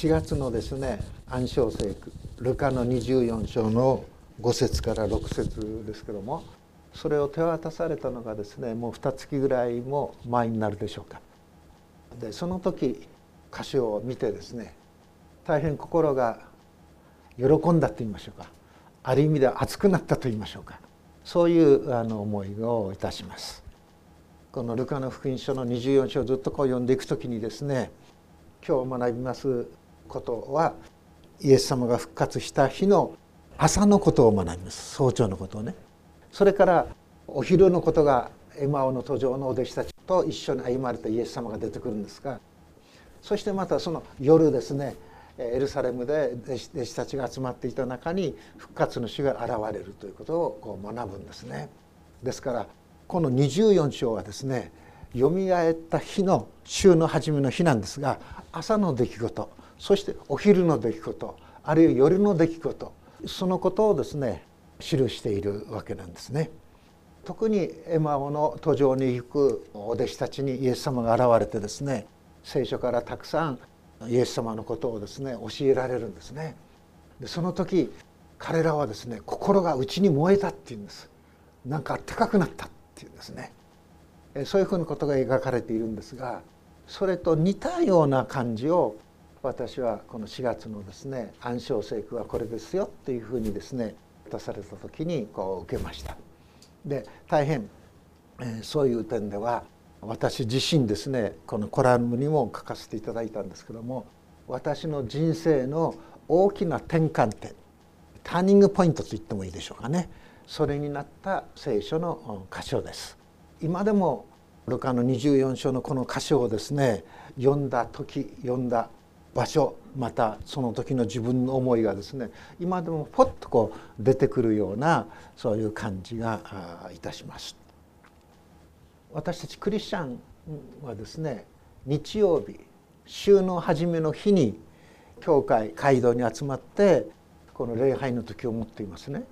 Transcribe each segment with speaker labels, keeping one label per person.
Speaker 1: 4月のですね暗唱聖句ルカの24章の5節から6節ですけどもそれを手渡されたのがですねもう2月ぐらいも前になるでしょうか。でその時歌詞を見てですね大変心が喜んだと言いましょうかある意味では熱くなったと言いましょうかそういうあの思いをいたします。このルカの福音書の24章をずっとこう読んでいく時にですね今日学びますことはイエス様が復活した日の朝のことを学びます。早朝のことをね。それからお昼のことがエマオの途上のお弟子たちと一緒に歩まれたイエス様が出てくるんですがそしてまたその夜ですねエルサレムで弟子たちが集まっていた中に復活の主が現れるということをこう学ぶんですね。ですからこの24章はですねよみがえった日の週の初めの日なんですが朝の出来事。そしてお昼の出来事あるいは夜の出来事そのことをですね記しているわけなんですね。特にエマオの途上に行くお弟子たちにイエス様が現れてですね聖書からたくさんイエス様のことをですね教えられるんですね。でその時彼らはですね心が内に燃えたっていうんです。なんかあったかくなったっていうんですね。そういうふうなことが描かれているんですがそれと似たような感じを私はこの4月のですね暗唱聖句はこれですよっていうふうにですね出された時にこう受けました。で大変、えー、そういう点では私自身ですねこのコラムにも書かせていただいたんですけども私の人生の大きな転換点ターニングポイントと言ってもいいでしょうかねそれになった聖書の箇所です。今でもルカの24章のこの箇所をですね読んだ時読んだ場所またその時の自分の思いがですね今でもポッとこう出てくるようなそういう感じがいたします。私たちクリスチャンはですね日曜日週の初めの日に教会街道に集まってこの礼拝の時を持っていますね。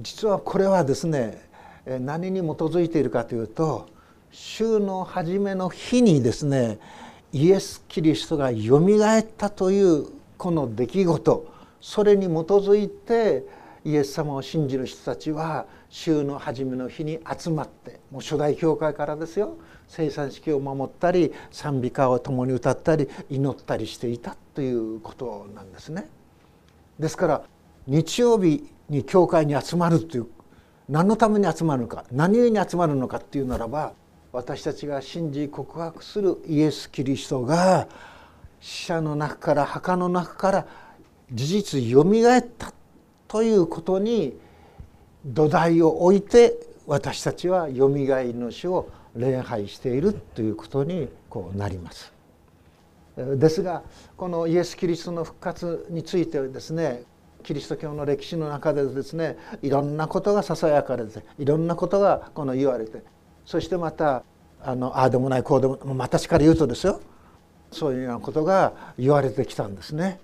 Speaker 1: 実はこれはですね何に基づいているかというと週の初めの日にですねイエス・キリストがよみがえったというこの出来事それに基づいてイエス様を信じる人たちは週の初めの日に集まってもう初代教会からですよ生産式を守ったり賛美歌を共に歌ったり祈ったりしていたということなんですね。ですから日曜日に教会に集まるという何のために集まるのか何故に集まるのかっていうならば私たちが信じ告白するイエス・キリストが死者の中から墓の中から事実よみがえったということに土台を置いて私たちはよみがえりの死を礼拝しているということにこうなります。ですがこのイエス・キリストの復活についてはですねキリスト教の歴史の中でですねいろんなことがささやかれていろんなことがこの言われてそしてまたあのああでもないこうでも私から言うとですよそういうようなことが言われてきたんですね。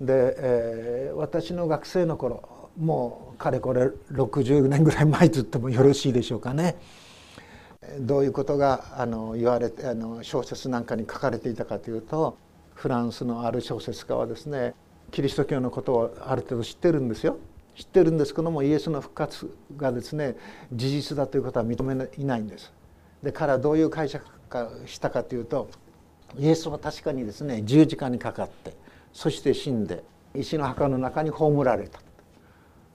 Speaker 1: で、えー、私の学生の頃もうかれこれ60年ぐらい前と言ってもよろしいでしょうかね。どういうことがあの言われてあの小説なんかに書かれていたかというとフランスのある小説家はですねキリスト教のことをある程度知ってるんですよ。知ってるんですけどもイエスの復活がですね事実だということは認めいないんです。で彼はどういう解釈かしたかというとイエスは確かにですね十字架にかかってそして死んで石の墓の中に葬られた。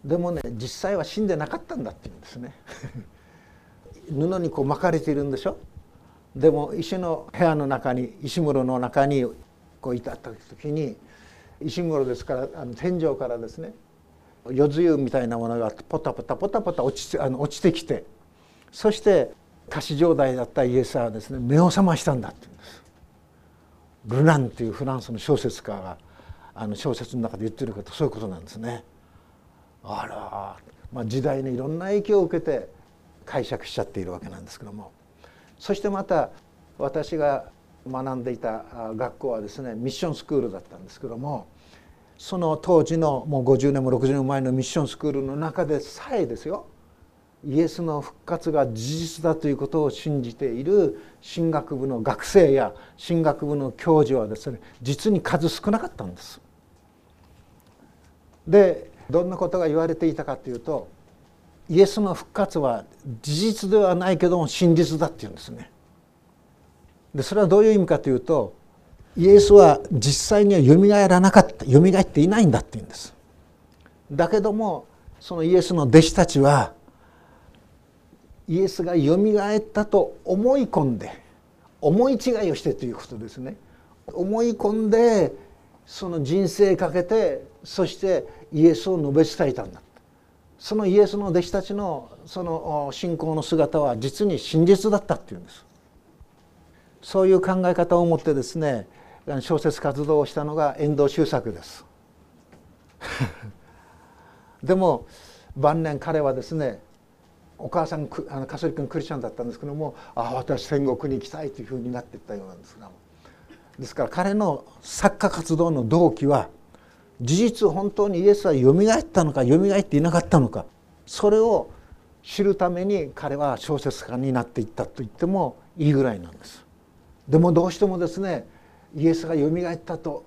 Speaker 1: でもね実際は死んでなかったんだって言うんですね。布にこう巻かれているんでしょ？でも石の部屋の中に石室の中にこういた時に石室ですからあの天井からですね夜露みたいなものがポタポタポタポタ落ちあの落ちてきてそして仮死状態だったイエスはですね目を覚ましたんだって言うんです。ルナンというフランスの小説家があの小説の中で言ってることそういうことなんですね。あら、まあ、時代にいろんな影響を受けて解釈しちゃっているわけなんですけどもそしてまた私が学んでいた学校はですねミッションスクールだったんですけどもその当時のもう50年も60年前のミッションスクールの中でさえですよイエスの復活が事実だということを信じている神学部の学生や神学部の教授はですね実に数少なかったんです。でどんなことが言われていたかというとイエスの復活は事実ではないけども真実だっていうんですね。でそれはどういう意味かというとイエスは実際にはよみがえらなかったよみがえっていないんだっていうんです。だけどもそのイエスの弟子たちはイエスがよみがえったと思い込んで思い違いをしてということですね。思い込んでその人生かけてそしてイエスを述べ伝えたんだそのイエスの弟子たちのその信仰の姿は実に真実だったっていうんですそういう考え方を持ってですね小説活動をしたのが遠藤周作です でも晩年彼はですねお母さんあのカソリックのクリスチャンだったんですけどもああ私天国に行きたいというふうになっていったようなんですがですから彼の作家活動の動機は事実本当にイエスはよみがえったのかよみがえっていなかったのかそれを知るために彼は小説家になっていったと言ってもいいぐらいなんです。でもどうしてもですねイエスがよみがえったと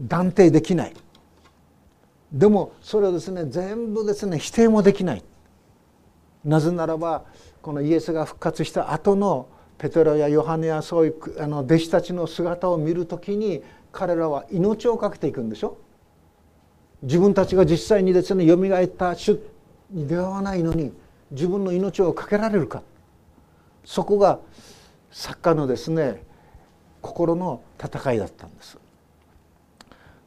Speaker 1: 断定できない。でもそれをですね全部ですね否定もできない。なぜならばこのイエスが復活した後のペテロやヨハネやそういうあの弟子たちの姿を見る時に彼らは命を懸けていくんでしょ。自分たちが実際にですねよみがえった主に出会わないのに自分の命を懸けられるか。そこが作家のですね心の戦いだったんです。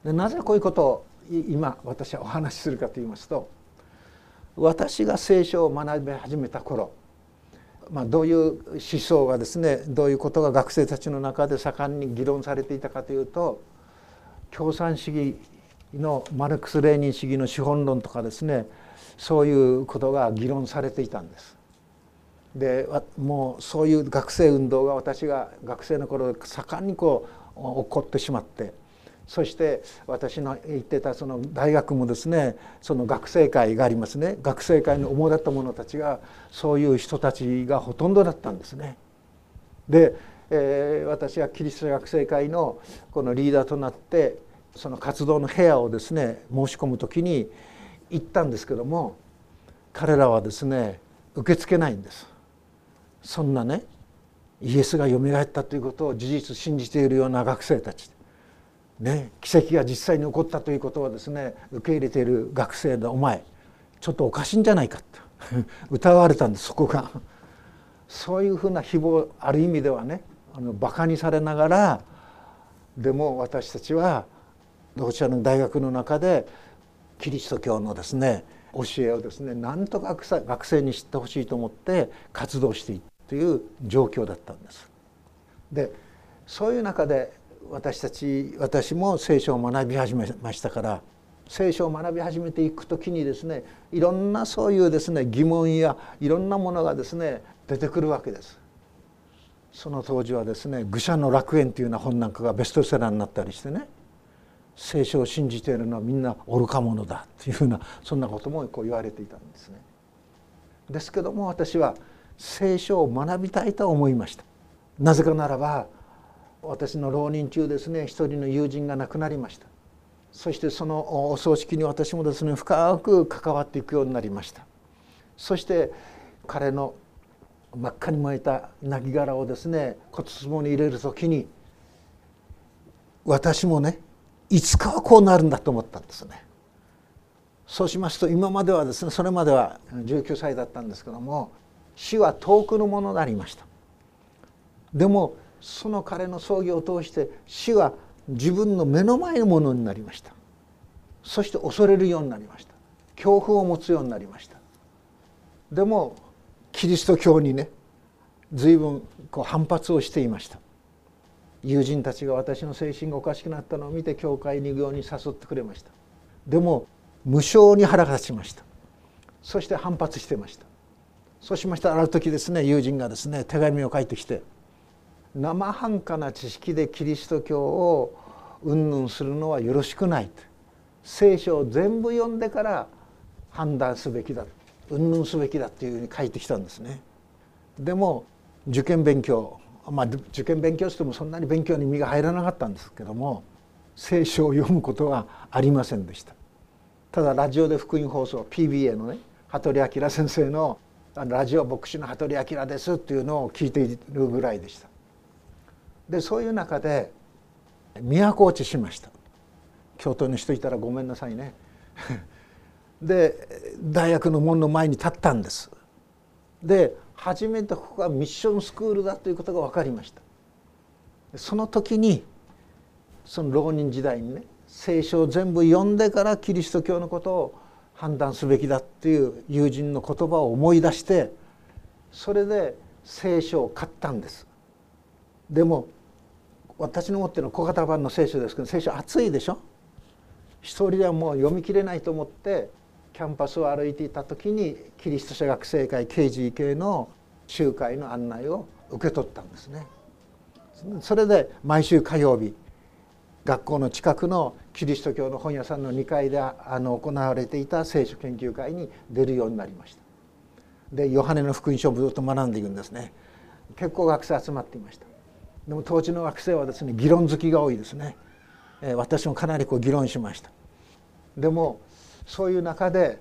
Speaker 1: でなぜこういうことを今私はお話しするかと言いますと私が聖書を学び始めた頃、まあ、どういう思想がですねどういうことが学生たちの中で盛んに議論されていたかというと共産主義のマルクス・レーニン主義の資本論とかですねそういうことが議論されていたんです。でもうそういう学生運動が私が学生の頃盛んにこう起こってしまってそして私の言ってたその大学もですねその学生会がありますね学生会の主だった者たちがそういう人たちがほとんどだったんですね。で、えー、私はキリスト学生会のこのリーダーとなってその活動の部屋をですね申し込む時に行ったんですけども彼らはですね受け付けないんですそんなねイエスがよみがえったということを事実信じているような学生たち。ね奇跡が実際に起こったということをですね受け入れている学生のお前ちょっとおかしいんじゃないかと。疑われたんですそこが。そういうふうな誹謗ある意味ではねあのバカにされながらでも私たちはロシアの大学の中でキリスト教のですね教えをですねなんとか学生に知ってほしいと思って活動していくという状況だったんです。でそういう中で私たち私も聖書を学び始めましたから聖書を学び始めていく時にですねいろんなそういうですね疑問やいろんなものがですね出てくるわけです。その当時はですね「愚者の楽園」というような本なんかがベストセラーになったりしてね聖書を信じているのはみんな愚か者だというふうなそんなこともこう言われていたんですね。ですけども私は聖書を学びたいと思いました。なぜかならば私の浪人中ですね一人の友人が亡くなりました。そしてそのお葬式に私もですね深く関わっていくようになりました。そして彼の真っ赤に燃えた亡骸をですね骨壺に入れる時に私もねいつかはこうなるんだと思ったんですね。そうしますと今まではですねそれまでは19歳だったんですけども死は遠くのものでありました。でもその彼の葬儀を通して死は自分の目の前のものになりました。そして恐れるようになりました。恐怖を持つようになりました。でもキリスト教にね随分こう反発をしていました。友人たちが私の精神がおかしくなったのを見て教会に行くように誘ってくれました。でも無償に腹が立ちました。そして反発してました。そうしましたらある時ですね友人がですね手紙を書いてきて生半可な知識でキリスト教を云々するのはよろしくない。と聖書を全部読んでから判断すべきだ。うんぬんすべきだっていうふうに書いてきたんですね。でも受験勉強まあ受験勉強してもそんなに勉強に身が入らなかったんですけども聖書を読むことはありませんでした。ただラジオで福音放送 PBA のね羽鳥明先生のラジオ牧師の羽鳥明ですっていうのを聞いているぐらいでした。でそういう中で都落ちしました。京都に人いたらごめんなさいね。で大学の門の前に立ったんです。で初めてここがミッションスクールだということが分かりました。その時にその浪人時代にね聖書を全部読んでからキリスト教のことを判断すべきだっていう友人の言葉を思い出してそれで聖書を買ったんですでも私の持ってるの小型版の聖書ですけど聖書厚いでしょ？一人ではもう読みきれないと思ってキャンパスを歩いていた時にキリスト者学生会 KGK の集会の案内を受け取ったんですね。それで毎週火曜日学校の近くのキリスト教の本屋さんの2階であの行われていた聖書研究会に出るようになりました。でヨハネの福音書をずっと学んでいくんですね。結構学生集まっていました。でも当時の学生はですね議論好きが多いですね、えー、私もかなりこう議論しました。でもそういう中で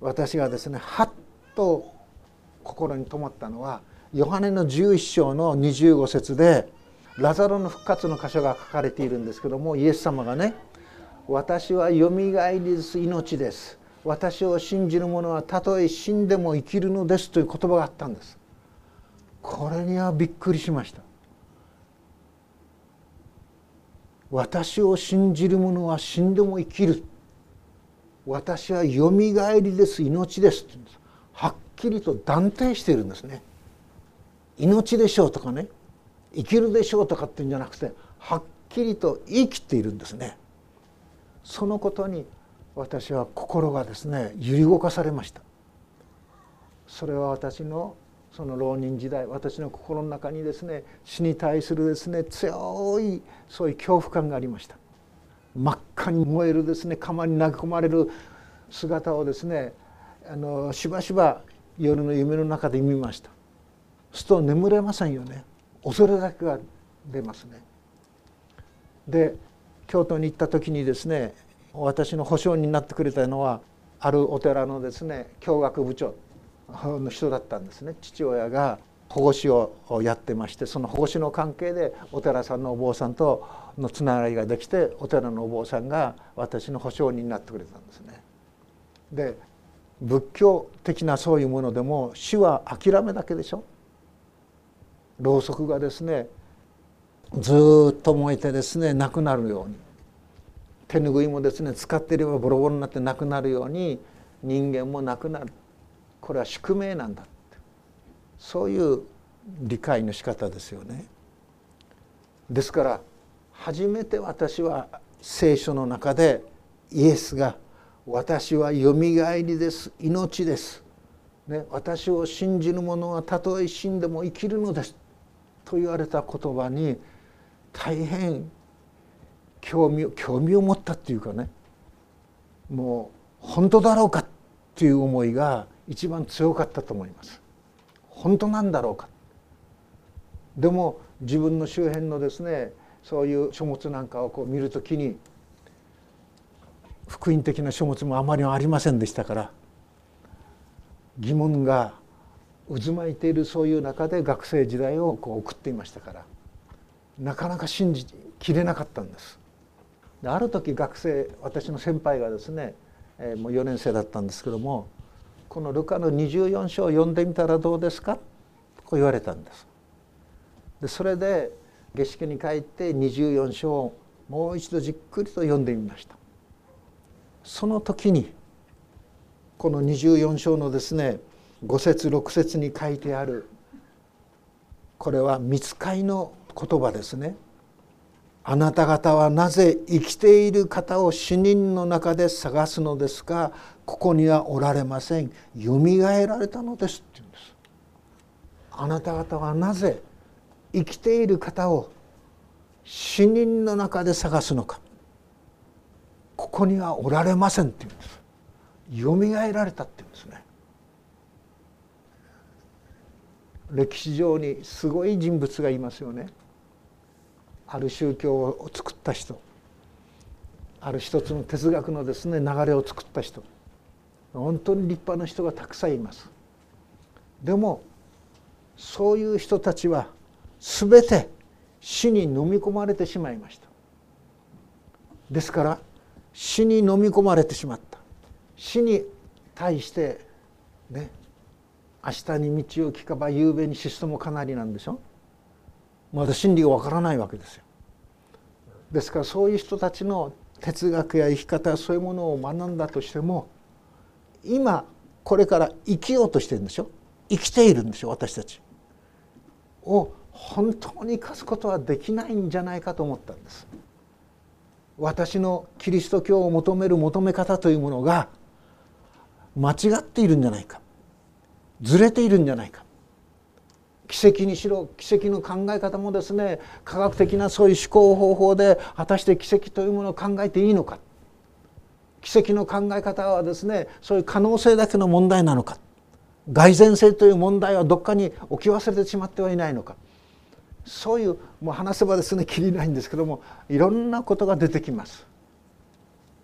Speaker 1: 私がですねはっと心に留まったのはヨハネの11章の25節でラザロの復活の箇所が書かれているんですけどもイエス様がね「私はよみがえりです命です」「私を信じる者はたとえ死んでも生きるのです」という言葉があったんです。これにはびっくりしました。私を信じる者は死んでも生きる。私はよみがえりです。命ですってはっきりと断定しているんですね命でしょうとかね。生きるでしょうとかっていうんじゃなくてはっきりと言い切っているんですね。そのことに私は心がですね揺り動かされました。それは私のその浪人時代私の心の中にですね死に対するですね強いそういう恐怖感がありました。真っ赤に燃えるですね釜に投げ込まれる姿をですねあのしばしば夜の夢の中で見ました。すると眠れませんよね。恐れだけが出ますね。で京都に行った時にですね私の保証になってくれたのはあるお寺のですね教学部長の人だったんですね。父親が保護司をやってましてその保護司の関係でお寺さんのお坊さんとのつながりができてお寺のお坊さんが私の保証人になってくれたんですね。で仏教的なそういうものでも死は諦めだけでしょ。ろうそくがですねずっと燃えてですねなくなるように。手ぬぐいもですね使っていればボロボロになってなくなるように人間もなくなる。これは宿命なんだって。そういう理解の仕方ですよね。ですから初めて私は聖書の中でイエスが「私はよみがえりです。命です」ね「私を信じる者はたとえ死んでも生きるのです」と言われた言葉に大変興味興味を持ったっていうかねもう本当だろうかっていう思いが一番強かったと思います。本当なんだろうかでも自分の周辺のですねそういう書物なんかをこう見るときに福音的な書物もあまりありませんでしたから疑問が渦巻いているそういう中で学生時代をこう送っていましたからなかなか信じきれなかったんです。ある時学生私の先輩がですね、えー、もう4年生だったんですけどもこのルカの24章を読んでみたらどうですか？こう言われたんです。でそれで下宿に帰って24章をもう一度じっくりと読んでみました。その時にこの24章のですね5節6節に書いてある。これは見つかいの言葉ですね。あなた方はなぜ生きている方を死人の中で探すのですか？ここにはおられません。よみがえられたのですって言うんです。あなた方はなぜ生きている方を死人の中で探すのか？ここにはおられませんって言うんです。よみがえられたって言うんですね。歴史上にすごい人物がいますよね。ある宗教を作った人ある一つの哲学のですね流れを作った人本当に立派な人がたくさんいます。でもそういう人たちは全て死に飲み込まれてしまいました。ですから死に飲み込まれてしまった死に対してね明日に道を聞かば夕べに死すともかなりなんでしょ？まだ真理がわからないわけですよ。ですからそういう人たちの哲学や生き方そういうものを学んだとしても今これから生きようとしてるんでしょ？生きているんでしょ？私たち。を本当に生かすことはできないんじゃないかと思ったんです。私のキリスト教を求める求め方というものが間違っているんじゃないか。ずれているんじゃないか。奇跡にしろ奇跡の考え方もですね科学的なそういう思考方法で果たして奇跡というものを考えていいのか。奇跡の考え方はですねそういう可能性だけの問題なのか。蓋然性という問題はどっかに置き忘れてしまってはいないのか。そういうもう話せばですねきりないんですけどもいろんなことが出てきます。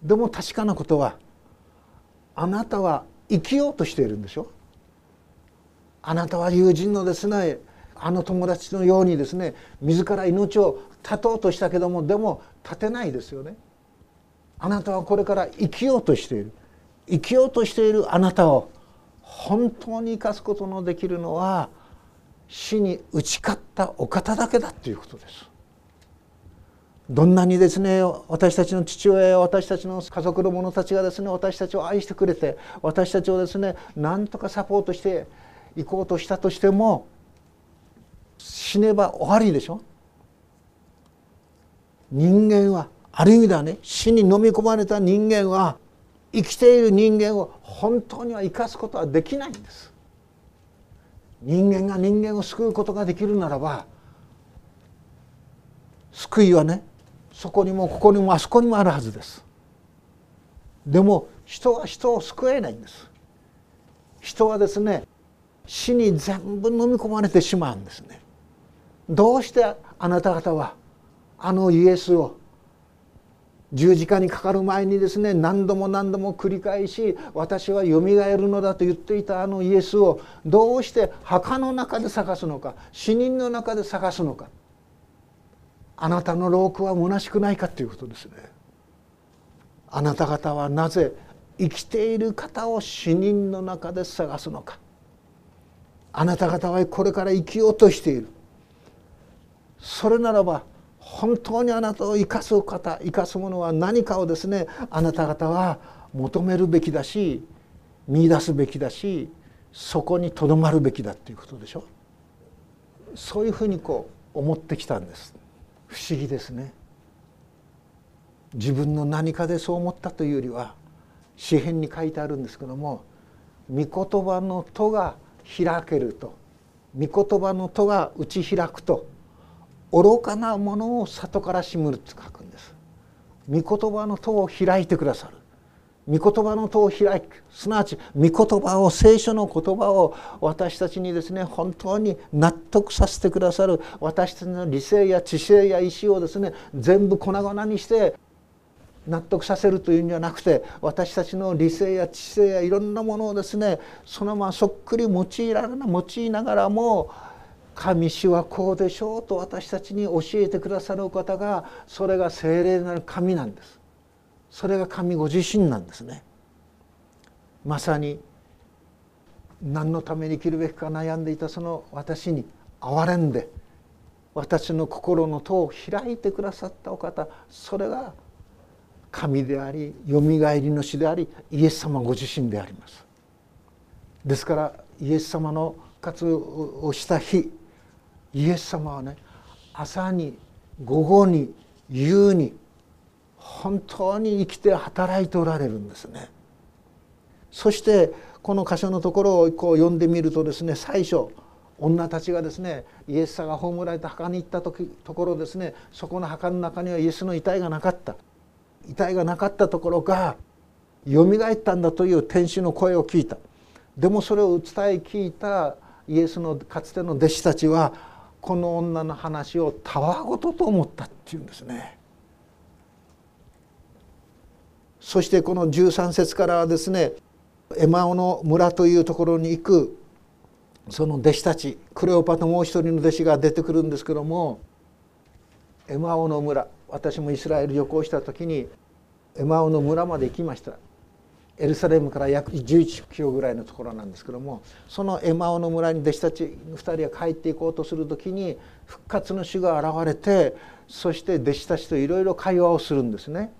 Speaker 1: でも確かなことはあなたは生きようとしているんでしょ。あなたは友人のですねあの友達のようにですね自ら命を絶とうとしたけどもでも絶てないですよね。あなたはこれから生きようとしている生きようとしているあなたを本当に生かすことのできるのは死に打ち勝ったお方だけだということです。どんなにですね私たちの父親や私たちの家族の者たちがですね私たちを愛してくれて私たちをですねなんとかサポートしていこうとしたとしても死ねば終わりでしょ？人間はある意味ではね死に飲み込まれた人間は生きている人間を本当には生かすことはできないんです。人間が人間を救うことができるならば救いはねそこにもここにもあそこにもあるはずです。でも人は人を救えないんです。人はですね死に全部飲み込まれてしまうんですね。どうしてあなた方はあのイエスを十字架にかかる前にですね何度も何度も繰り返し私はよみがえるのだと言っていたあのイエスをどうして墓の中で探すのか死人の中で探すのか。あなたの労苦は虚しくないかということですね。あなた方はなぜ生きている方を死人の中で探すのか。あなた方はこれから生きようとしている。それならば本当にあなたを生かす方生かすものは何かをですねあなた方は求めるべきだし見出すべきだしそこにとどまるべきだっていうことでしょ。そういうふうにこう思ってきたんです。不思議ですね。自分の何かでそう思ったというよりは詩篇に書いてあるんですけども御言葉の戸が開けると。御言葉の戸が打ち開くと愚かなものを里からしむると書くんです。御言葉の戸を開いてくださる。御言葉の戸を開く。すなわち御言葉を聖書の言葉を私たちにですね本当に納得させてくださる。私たちの理性や知性や意志をですね全部粉々にして納得させるというんじゃなくて私たちの理性や知性やいろんなものをですねそのままそっくり用いられな用いながらも神主はこうでしょうと私たちに教えてくださるお方がそれが精霊なる神なんです。それが神ご自身なんですね。まさに何のために生きるべきか悩んでいたその私に憐れんで私の心の戸を開いてくださったお方それが神でありよみがえりの死でありイエス様ご自身でありますですからイエス様の活をした日イエス様はね朝に午後に夕に本当に生きて働いておられるんですね。そしてこの箇所のところをこう読んでみるとですね最初女たちがですねイエス様が葬られた墓に行った時ところですねそこの墓の中にはイエスの遺体がなかった遺体がなかったところがよみがえったんだという天使の声を聞いたでもそれを伝え聞いたイエスのかつての弟子たちはこの女の話をたわごとと思ったっていうんですね。そしてこの13節からはですねエマオの村というところに行くその弟子たちクレオパともう一人の弟子が出てくるんですけどもエマオの村私もイスラエル旅行した時にエマオの村まで行きましたエルサレムから約11キロぐらいのところなんですけどもそのエマオの村に弟子たち2人が帰っていこうとする時に復活の主が現れてそして弟子たちといろいろ会話をするんですね。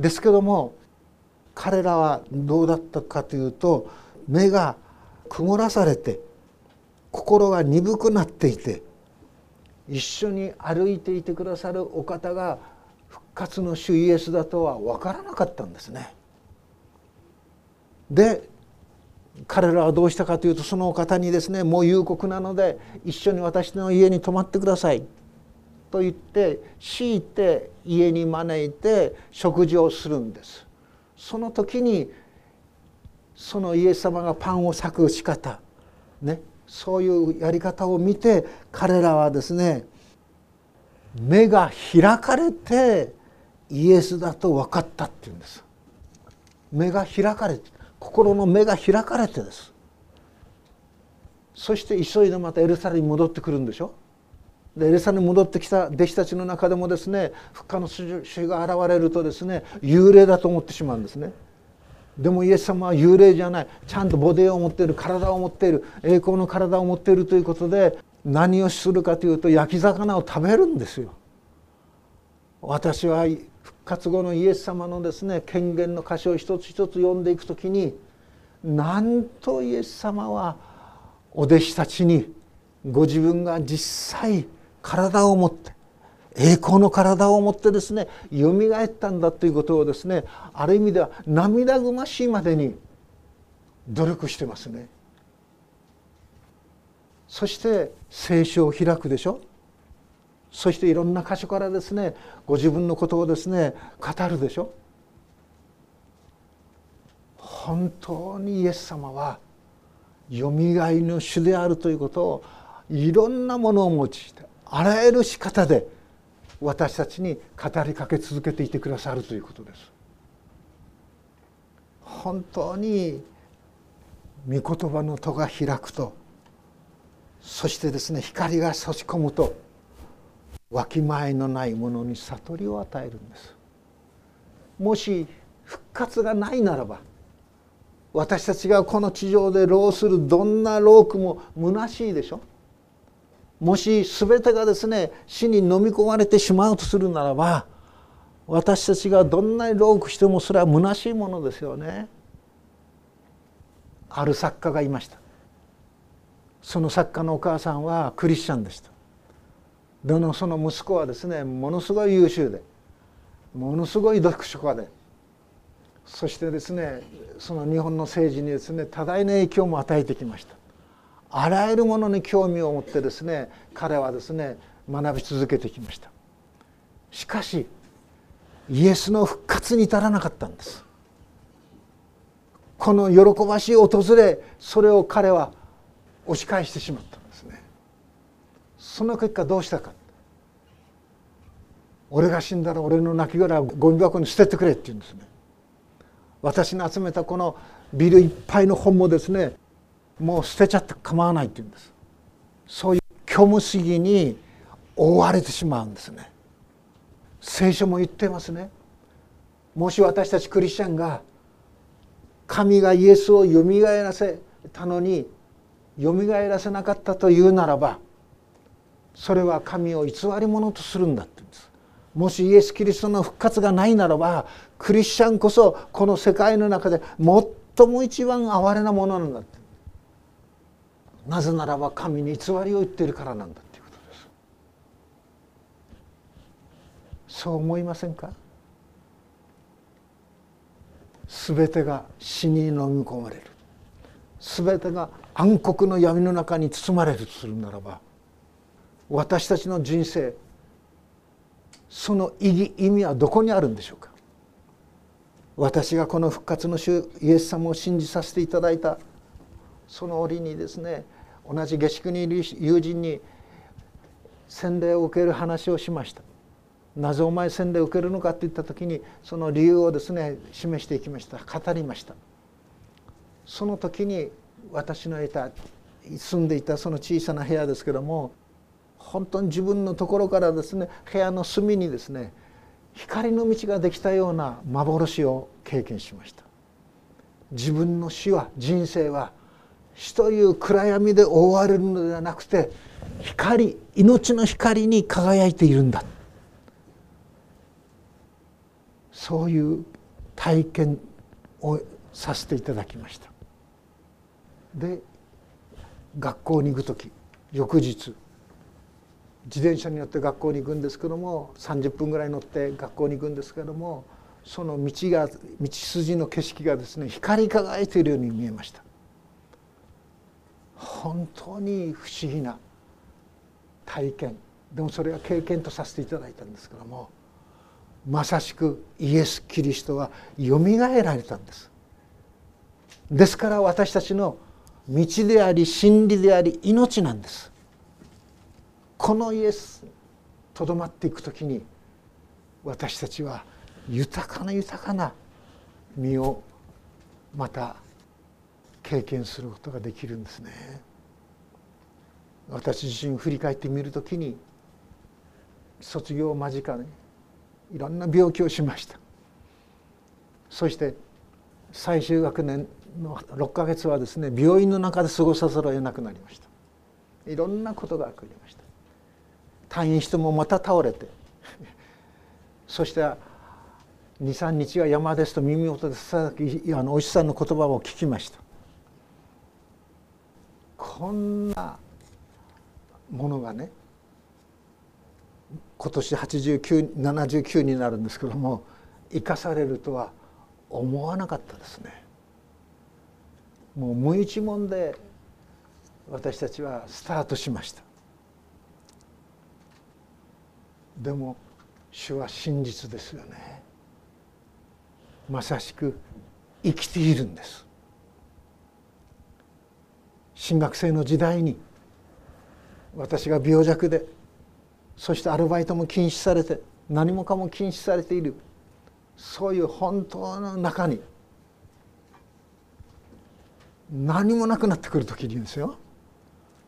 Speaker 1: ですけども彼らはどうだったかというと目が曇らされて心が鈍くなっていて一緒に歩いていてくださるお方が復活の主イエスだとは分からなかったんですね。で彼らはどうしたかというとそのお方にですねもう夕刻なので一緒に私の家に泊まってくださいと言って強いて家に招いて食事をするんですその時にそのイエス様がパンを裂く仕方ねそういうやり方を見て彼らはですね目が開かれてイエスだと分かったっていうんです。目が開かれて心の目が開かれてです。そして急いでまたエルサレムに戻ってくるんでしょ？でエルサレムに戻ってきた弟子たちの中でもですね復活の主が現れるとですね幽霊だと思ってしまうんですね。でもイエス様は幽霊じゃない。ちゃんとボディを持っている体を持っている栄光の体を持っているということで何をするかというと焼き魚を食べるんですよ。私は復活後のイエス様のですね権限の箇所を一つ一つ読んでいくときになんとイエス様はお弟子たちにご自分が実際体を持って栄光の体を持ってですねよみがえったんだということをですねある意味では涙ぐましいまでに努力してますね。そして聖書を開くでしょ？そしていろんな箇所からですねご自分のことをですね語るでしょ？本当にイエス様はよみがえりの主であるということをいろんなものを用いてあらゆる仕方で私たちに語りかけ続けていてくださるということです。本当に御言葉の戸が開くとそしてですね光が差し込むとわきまえのないものに悟りを与えるんですもし復活がないならば私たちがこの地上で労するどんな労苦も虚しいでしょもし全てがですね死に飲み込まれてしまうとするならば私たちがどんなに労苦してもそれは虚しいものですよね。ある作家がいました。その作家のお母さんはクリスチャンでした。でのその息子はですねものすごい優秀でものすごい読書家でそしてですねその日本の政治にですね多大な影響も与えてきました。あらゆるものに興味を持ってですね彼はですね学び続けてきました。しかしイエスの復活に至らなかったんです。この喜ばしい訪れそれを彼は押し返してしまったんですね。その結果どうしたか。俺が死んだら俺の亡骸をゴミ箱に捨ててくれって言うんですね。私の集めたこのビルいっぱいの本もですねもう捨てちゃって構わないって言うんです。そういう虚無主義に覆われてしまうんですね。聖書も言ってますね。もし私たちクリスチャンが神がイエスをよみがえらせたのによみがえらせなかったというならばそれは神を偽り者とするんだって言うんです。もしイエス・キリストの復活がないならばクリスチャンこそこの世界の中で最も一番哀れなものなんだって。なぜならば神に偽りを言っているからなんだっていうことです。そう思いませんか？全てが死に飲み込まれる。全てが暗黒の闇の中に包まれるとするならば私たちの人生その意義意味はどこにあるんでしょうか？私がこの復活の主イエス様を信じさせていただいたその折にですね同じ下宿にいる友人に洗礼を受ける話をしました。なぜお前洗礼を受けるのかって言った時にその理由をですね示していきました。語りました。その時に私のいた住んでいたその小さな部屋ですけども本当に自分のところからですね部屋の隅にですね光の道ができたような幻を経験しました。自分の死は人生は死という暗闇で覆われるのではなくて光命の光に輝いているんだ。そういう体験をさせていただきました。で学校に行く時翌日自転車に乗って学校に行くんですけども30分ぐらい乗って学校に行くんですけどもその道が道筋の景色がですね光り輝いているように見えました。本当に不思議な体験。でもそれは経験とさせていただいたんですけどもまさしくイエス・キリストはよみがえられたんです。ですから私たちの道であり真理であり命なんです。このイエスとどまっていく時に私たちは豊かな豊かな身をまた経験することができるんですね。私自身振り返ってみるときに卒業間近にいろんな病気をしました。そして最終学年の6ヶ月はですね病院の中で過ごさざるを得なくなりました。いろんなことが起こりました。退院してもまた倒れて そして23日が山ですと耳元でさあのお医者さんの言葉を聞きました。こんなものがね今年8979になるんですけども生かされるとは思わなかったですね。もう無一文で私たちはスタートしました。でも主は真実ですよね。まさしく生きているんです。新学生の時代に私が病弱でそしてアルバイトも禁止されて何もかも禁止されているそういう本当の中に何もなくなってくる時にですよ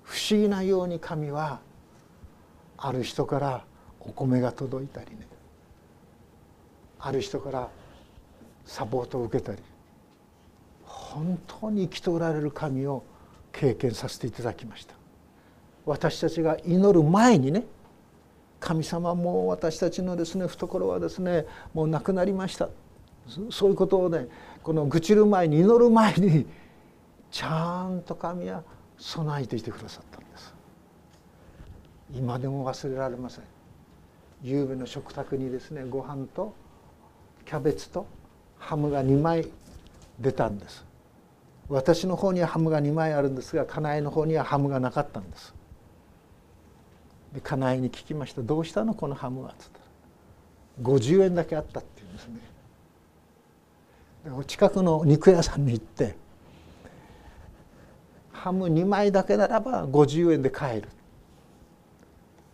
Speaker 1: 不思議なように神はある人からお米が届いたりねある人からサポートを受けたり本当に生きておられる神を経験させていただきました。私たちが祈る前にね神様も私たちのですね懐はですねもうなくなりました。そういうことをねこの愚痴る前に祈る前にちゃんと神は備えていてくださったんです。今でも忘れられません。夕べの食卓にですねご飯とキャベツとハムが2枚出たんです。私の方にはハムが2枚あるんですが家内の方にはハムがなかったんです。で家内に聞きました「どうしたの？このハムは」っつったら「50円だけあった」って言うんですね。近くの肉屋さんに行ってハム2枚だけならば50円で買える。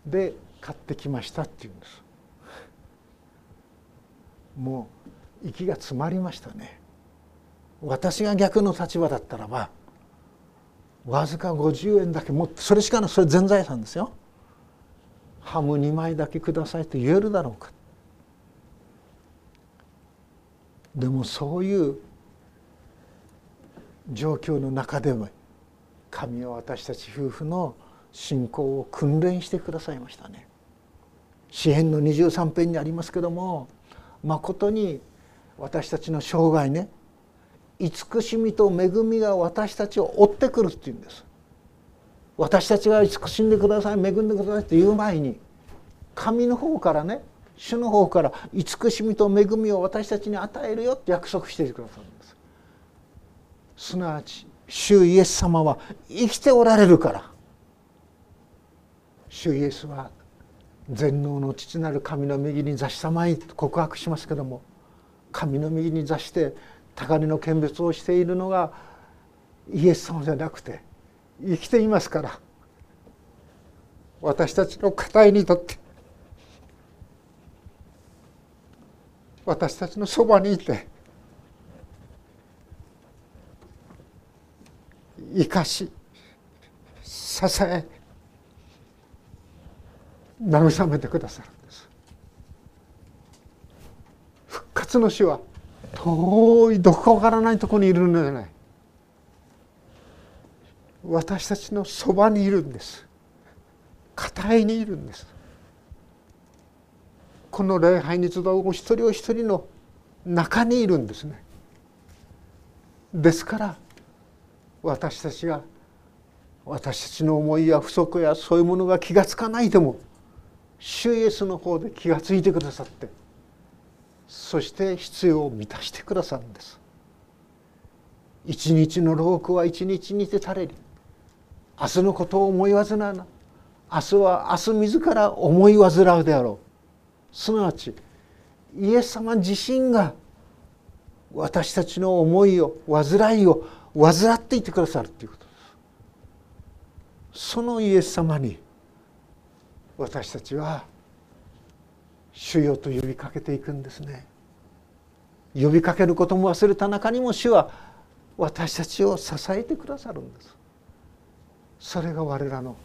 Speaker 1: で買ってきましたって言うんです。もう息が詰まりましたね。私が逆の立場だったらばわずか50円だけ持ってそれしかないそれ全財産ですよハム2枚だけくださいと言えるだろうかでもそういう状況の中でも神は私たち夫婦の信仰を訓練してくださいましたね。詩篇の23編にありますけどもまことに私たちの生涯ね慈しみと恵みが私たちを追ってくるっていうんです。私たちが慈しんでください恵んでくださいって言う前に神の方からね主の方から慈しみと恵みを私たちに与えるよって約束してくださるんです。すなわち主イエス様は生きておられるから。主イエスは全能の父なる神の右に座しさまいと告白しますけども神の右に座して高値の見物をしているのがイエス様じゃなくて生きていますから私たちの家庭にとって私たちのそばにいて生かし支え慰めてくださるんです。復活の死は遠いどこかわからないところにいるのではない。私たちのそばにいるんです。片いにいるんです。この礼拝に集うお一人お一人の中にいるんですね。ですから私たちが私たちの思いや不足やそういうものが気が付かないでも主イエスの方で気が付いてくださってそして必要を満たしてくださるんです。一日の労苦は一日にて垂れり明日のことを思い煩うな。明日は明日自ら思い煩うであろう。すなわちイエス様自身が私たちの思いを煩いを患っていてくださるということです。そのイエス様に私たちは主よと呼びかけていくんですね。呼びかけることも忘れた中にも主は私たちを支えてくださるんです。それが我らの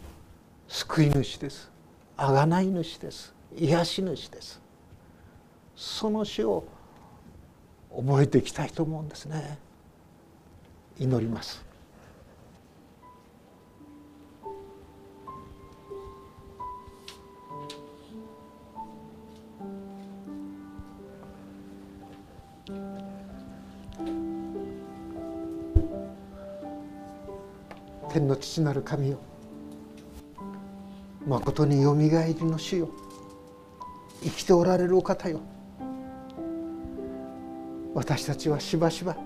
Speaker 1: 救い主です。贖い主です。癒し主です。その主を覚えていきたいと思うんですね。祈ります。天の父なる神よ。まことによみがえりの主よ。生きておられるお方よ。私たちはしばしば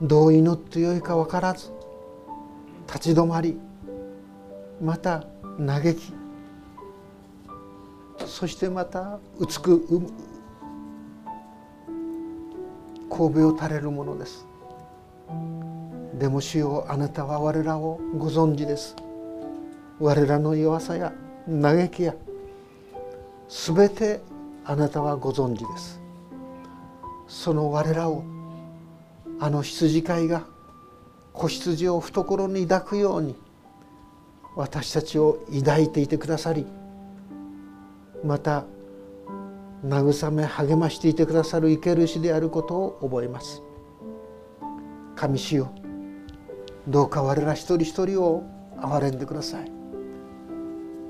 Speaker 1: どう祈ってよいか分からず立ち止まりまた嘆きそしてまた美く神戸を垂れるものです。でも主よあなたは我らをご存知です。我らの弱さや嘆きや全てあなたはご存知です。その我らをあの羊飼いが子羊を懐に抱くように私たちを抱いていてくださりまた慰め励ましていてくださる生ける主であることを覚えます。神主よどうか我ら一人一人を憐れんでください。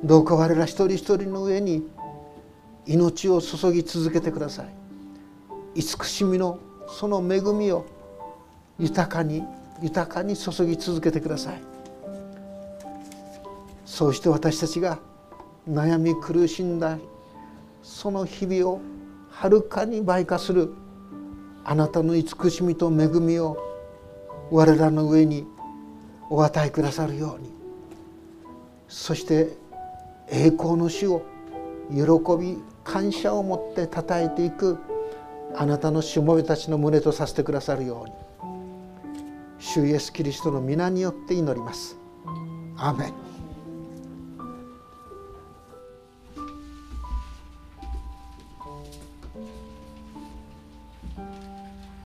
Speaker 1: どうか我ら一人一人の上に命を注ぎ続けてください。慈しみのその恵みを豊かに豊かに注ぎ続けてください。そうして私たちが悩み苦しんだその日々をはるかに倍化するあなたの慈しみと恵みを我らの上にお与えくださるように。そして栄光の主を喜び感謝を持って称えていくあなたのしもべたちの胸とさせてくださるように。主イエスキリストの皆によって祈ります。アメン。